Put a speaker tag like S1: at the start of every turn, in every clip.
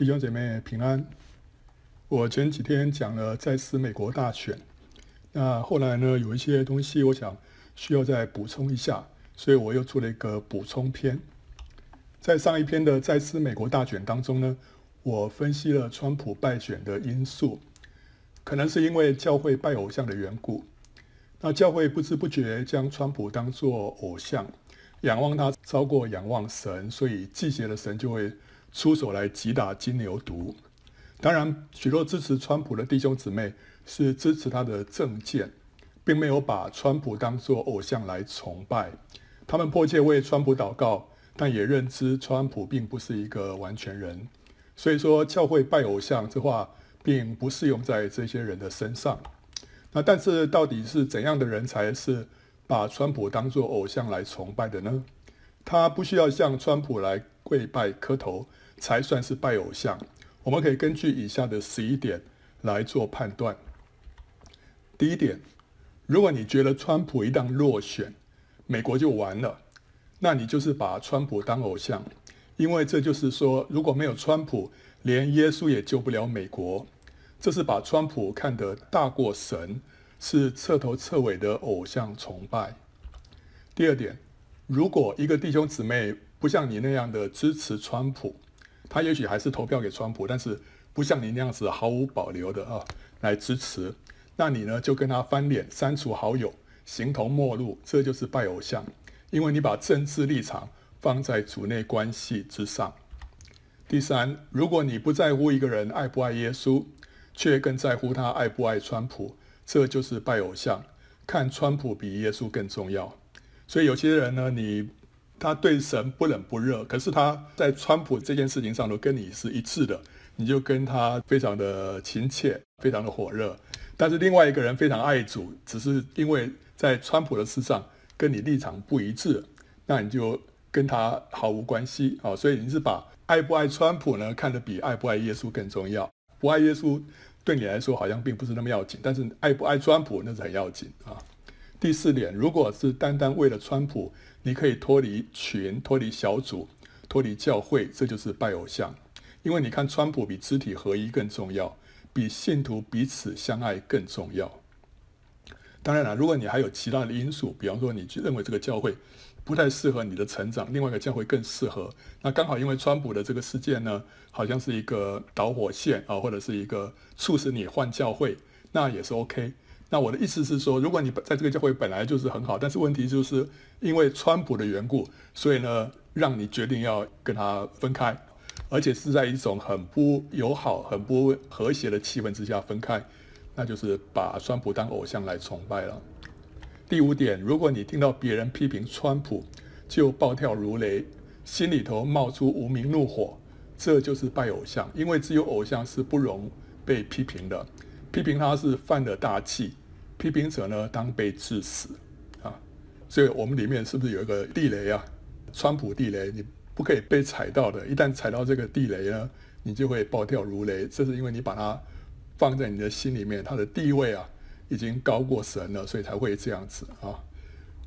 S1: 弟兄姐妹平安。我前几天讲了在思美国大选，那后来呢，有一些东西我想需要再补充一下，所以我又做了一个补充篇。在上一篇的在思美国大选当中呢，我分析了川普败选的因素，可能是因为教会拜偶像的缘故。那教会不知不觉将川普当作偶像，仰望他超过仰望神，所以季节的神就会出手来击打金牛犊。当然，许多支持川普的弟兄姊妹是支持他的政见，并没有把川普当作偶像来崇拜。他们迫切为川普祷告，但也认知川普并不是一个完全人。所以说，教会拜偶像这话并不适用在这些人的身上。那但是，到底是怎样的人才是把川普当作偶像来崇拜的呢？他不需要向川普来跪拜磕头。才算是拜偶像。我们可以根据以下的十一点来做判断。第一点，如果你觉得川普一旦落选，美国就完了，那你就是把川普当偶像，因为这就是说，如果没有川普，连耶稣也救不了美国。这是把川普看得大过神，是彻头彻尾的偶像崇拜。第二点，如果一个弟兄姊妹不像你那样的支持川普，他也许还是投票给川普，但是不像你那样子毫无保留的啊来支持，那你呢就跟他翻脸，删除好友，形同陌路，这就是拜偶像，因为你把政治立场放在主内关系之上。第三，如果你不在乎一个人爱不爱耶稣，却更在乎他爱不爱川普，这就是拜偶像，看川普比耶稣更重要。所以有些人呢，你。他对神不冷不热，可是他在川普这件事情上都跟你是一致的，你就跟他非常的亲切，非常的火热。但是另外一个人非常爱主，只是因为在川普的事上跟你立场不一致，那你就跟他毫无关系啊。所以你是把爱不爱川普呢看得比爱不爱耶稣更重要。不爱耶稣对你来说好像并不是那么要紧，但是爱不爱川普那是很要紧啊。第四点，如果是单单为了川普，你可以脱离群、脱离小组、脱离教会，这就是拜偶像。因为你看，川普比肢体合一更重要，比信徒彼此相爱更重要。当然了，如果你还有其他的因素，比方说你认为这个教会不太适合你的成长，另外一个教会更适合，那刚好因为川普的这个事件呢，好像是一个导火线啊，或者是一个促使你换教会，那也是 OK。那我的意思是说，如果你在这个教会本来就是很好，但是问题就是因为川普的缘故，所以呢，让你决定要跟他分开，而且是在一种很不友好、很不和谐的气氛之下分开，那就是把川普当偶像来崇拜了。第五点，如果你听到别人批评川普，就暴跳如雷，心里头冒出无名怒火，这就是拜偶像，因为只有偶像是不容被批评的，批评他是犯了大忌。批评者呢，当被致死啊！所以我们里面是不是有一个地雷啊？川普地雷，你不可以被踩到的。一旦踩到这个地雷呢，你就会暴跳如雷。这是因为你把它放在你的心里面，它的地位啊，已经高过神了，所以才会这样子啊。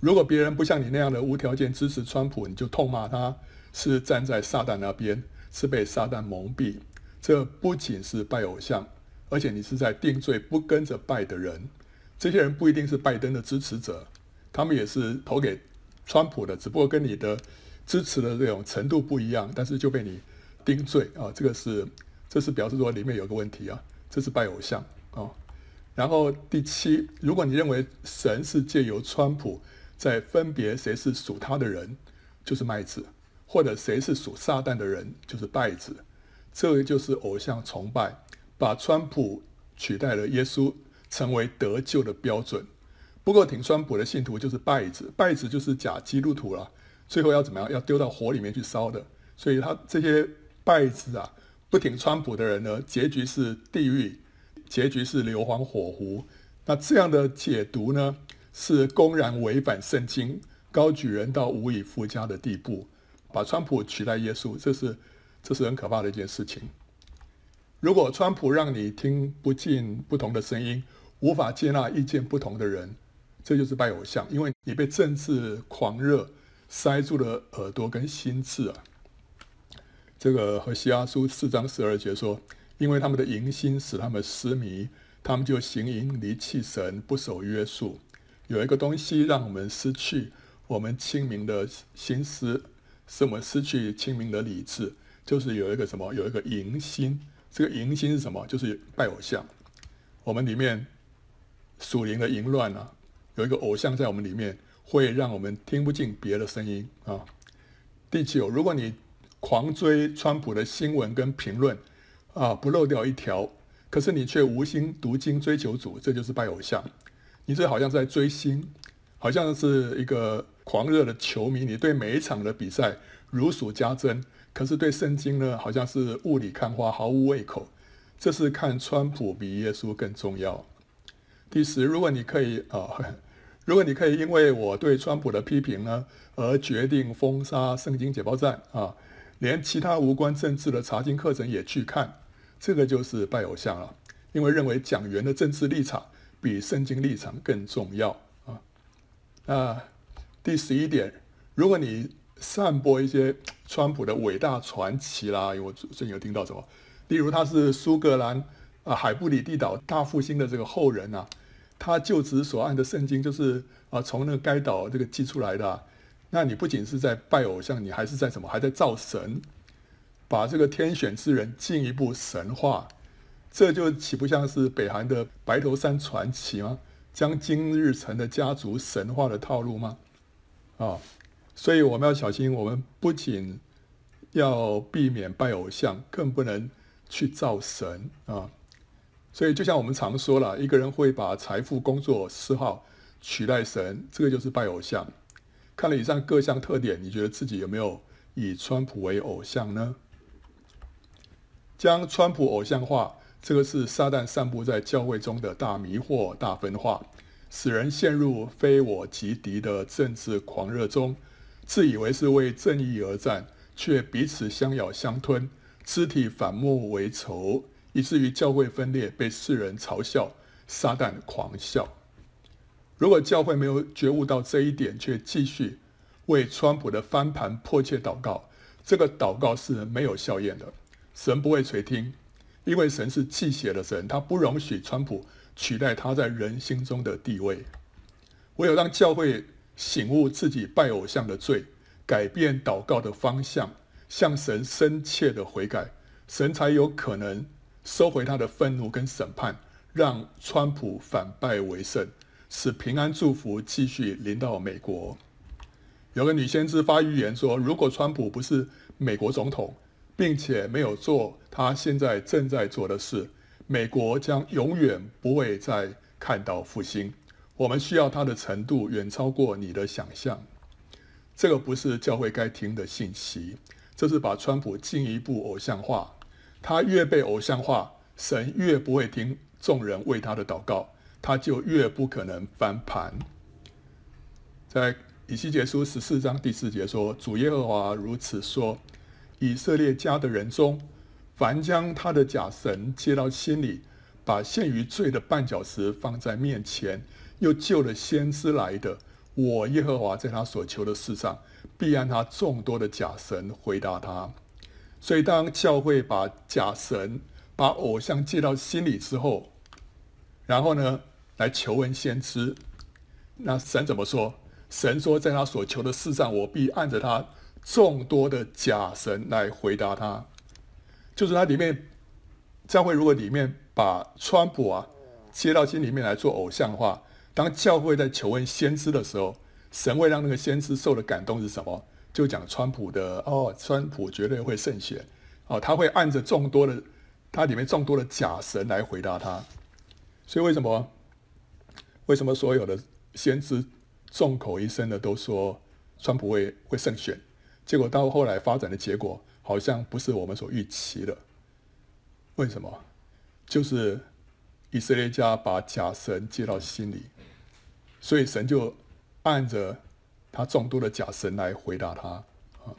S1: 如果别人不像你那样的无条件支持川普，你就痛骂他，是站在撒旦那边，是被撒旦蒙蔽。这不仅是拜偶像，而且你是在定罪不跟着拜的人。这些人不一定是拜登的支持者，他们也是投给川普的，只不过跟你的支持的这种程度不一样，但是就被你定罪啊！这个是，这是表示说里面有个问题啊，这是拜偶像啊。然后第七，如果你认为神是借由川普在分别谁是属他的人，就是麦子，或者谁是属撒旦的人，就是稗子，这个就是偶像崇拜，把川普取代了耶稣。成为得救的标准。不过挺川普的信徒就是稗子，稗子就是假基督徒了。最后要怎么样？要丢到火里面去烧的。所以他这些稗子啊，不挺川普的人呢，结局是地狱，结局是硫磺火湖。那这样的解读呢，是公然违反圣经，高举人到无以复加的地步，把川普取代耶稣，这是这是很可怕的一件事情。如果川普让你听不进不同的声音，无法接纳意见不同的人，这就是拜偶像，因为你被政治狂热塞住了耳朵跟心智啊。这个和西阿书四章十二节说：“因为他们的淫心使他们失迷，他们就行淫离弃神，不守约束。有一个东西让我们失去我们清明的心思，使我们失去清明的理智，就是有一个什么？有一个淫心。这个淫心是什么？就是拜偶像。我们里面属灵的淫乱啊，有一个偶像在我们里面，会让我们听不进别的声音啊。第九，如果你狂追川普的新闻跟评论，啊，不漏掉一条，可是你却无心读经追求主，这就是拜偶像。你这好像在追星，好像是一个狂热的球迷，你对每一场的比赛如数家珍，可是对圣经呢，好像是雾里看花，毫无胃口。这是看川普比耶稣更重要。第十，如果你可以啊，如果你可以因为我对川普的批评呢，而决定封杀圣经解报站啊。连其他无关政治的查经课程也去看，这个就是拜偶像了。因为认为讲员的政治立场比圣经立场更重要啊。那，第十一点，如果你散播一些川普的伟大传奇啦，我最近有听到什么，例如他是苏格兰啊海布里地岛大复兴的这个后人啊，他就职所按的圣经就是啊从那个该岛这个寄出来的。那你不仅是在拜偶像，你还是在什么？还在造神，把这个天选之人进一步神化，这就岂不像是北韩的白头山传奇吗？将金日成的家族神化的套路吗？啊，所以我们要小心，我们不仅要避免拜偶像，更不能去造神啊。所以就像我们常说了，一个人会把财富、工作、嗜好取代神，这个就是拜偶像。看了以上各项特点，你觉得自己有没有以川普为偶像呢？将川普偶像化，这个是撒旦散布在教会中的大迷惑、大分化，使人陷入非我即敌的政治狂热中，自以为是为正义而战，却彼此相咬相吞，肢体反目为仇，以至于教会分裂，被世人嘲笑，撒旦狂笑。如果教会没有觉悟到这一点，却继续为川普的翻盘迫切祷告，这个祷告是没有效验的，神不会垂听，因为神是忌邪的神，他不容许川普取代他在人心中的地位。唯有让教会醒悟自己拜偶像的罪，改变祷告的方向，向神深切的悔改，神才有可能收回他的愤怒跟审判，让川普反败为胜。使平安祝福继续临到美国。有个女先知发预言说，如果川普不是美国总统，并且没有做他现在正在做的事，美国将永远不会再看到复兴。我们需要他的程度远超过你的想象。这个不是教会该听的信息，这是把川普进一步偶像化。他越被偶像化，神越不会听众人为他的祷告。他就越不可能翻盘。在以西结书十四章第四节说：“主耶和华如此说：以色列家的人中，凡将他的假神接到心里，把陷于罪的绊脚石放在面前，又救了先知来的，我耶和华在他所求的事上，必按他众多的假神回答他。所以，当教会把假神、把偶像接到心里之后，然后呢？”来求问先知，那神怎么说？神说，在他所求的事上，我必按着他众多的假神来回答他。就是他里面教会，如果里面把川普啊接到心里面来做偶像化，当教会在求问先知的时候，神会让那个先知受的感动是什么？就讲川普的哦，川普绝对会胜选哦，他会按着众多的他里面众多的假神来回答他。所以为什么？为什么所有的先知众口一声的都说川普会会胜选？结果到后来发展的结果好像不是我们所预期的。为什么？就是以色列家把假神接到心里，所以神就按着他众多的假神来回答他。啊，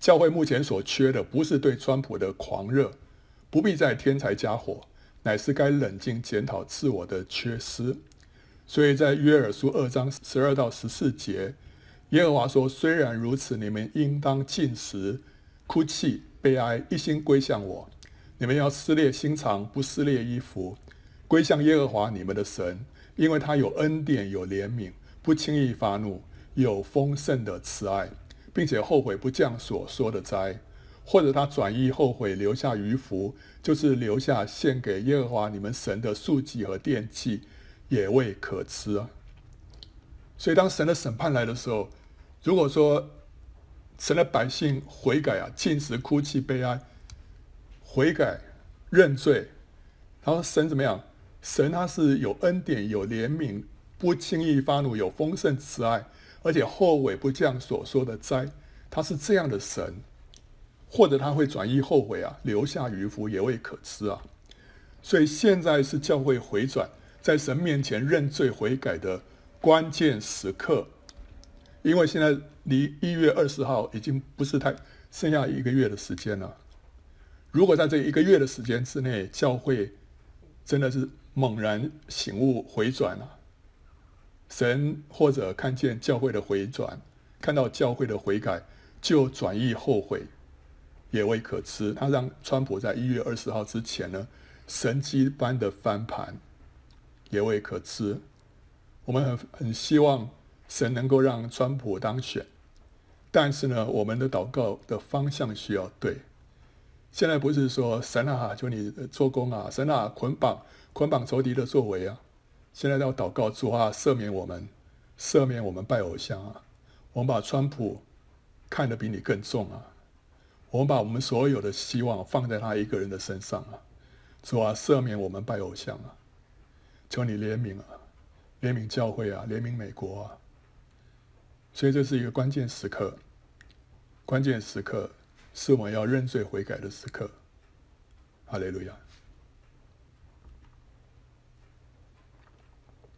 S1: 教会目前所缺的不是对川普的狂热，不必再添柴加火，乃是该冷静检讨自我的缺失。所以在约珥书二章十二到十四节，耶和华说：“虽然如此，你们应当禁食、哭泣、悲哀，一心归向我。你们要撕裂心肠，不撕裂衣服，归向耶和华你们的神，因为他有恩典，有怜悯，不轻易发怒，有丰盛的慈爱，并且后悔不降所说的灾。或者他转意后悔，留下余福，就是留下献给耶和华你们神的素祭和电器，也未可吃啊。所以当神的审判来的时候，如果说神的百姓悔改啊，禁食、哭泣、悲哀，悔改、认罪，然后神怎么样？神他是有恩典、有怜悯，不轻易发怒，有丰盛慈爱，而且后悔不降所说的灾，他是这样的神。或者他会转意后悔啊，留下余福也未可知啊，所以现在是教会回转，在神面前认罪悔改的关键时刻，因为现在离一月二十号已经不是太剩下一个月的时间了。如果在这一个月的时间之内，教会真的是猛然醒悟回转了，神或者看见教会的回转，看到教会的悔改，就转意后悔。也未可知。他让川普在一月二十号之前呢，神机般的翻盘，也未可知。我们很很希望神能够让川普当选，但是呢，我们的祷告的方向需要对。现在不是说神啊，求你做工啊，神啊，捆绑捆绑仇敌的作为啊。现在要祷告主啊，赦免我们，赦免我们拜偶像啊。我们把川普看得比你更重啊。我们把我们所有的希望放在他一个人的身上啊，主啊，赦免我们拜偶像啊，求你怜悯啊，怜悯教会啊，怜悯美国啊。所以这是一个关键时刻，关键时刻是我们要认罪悔改的时刻。哈利路亚。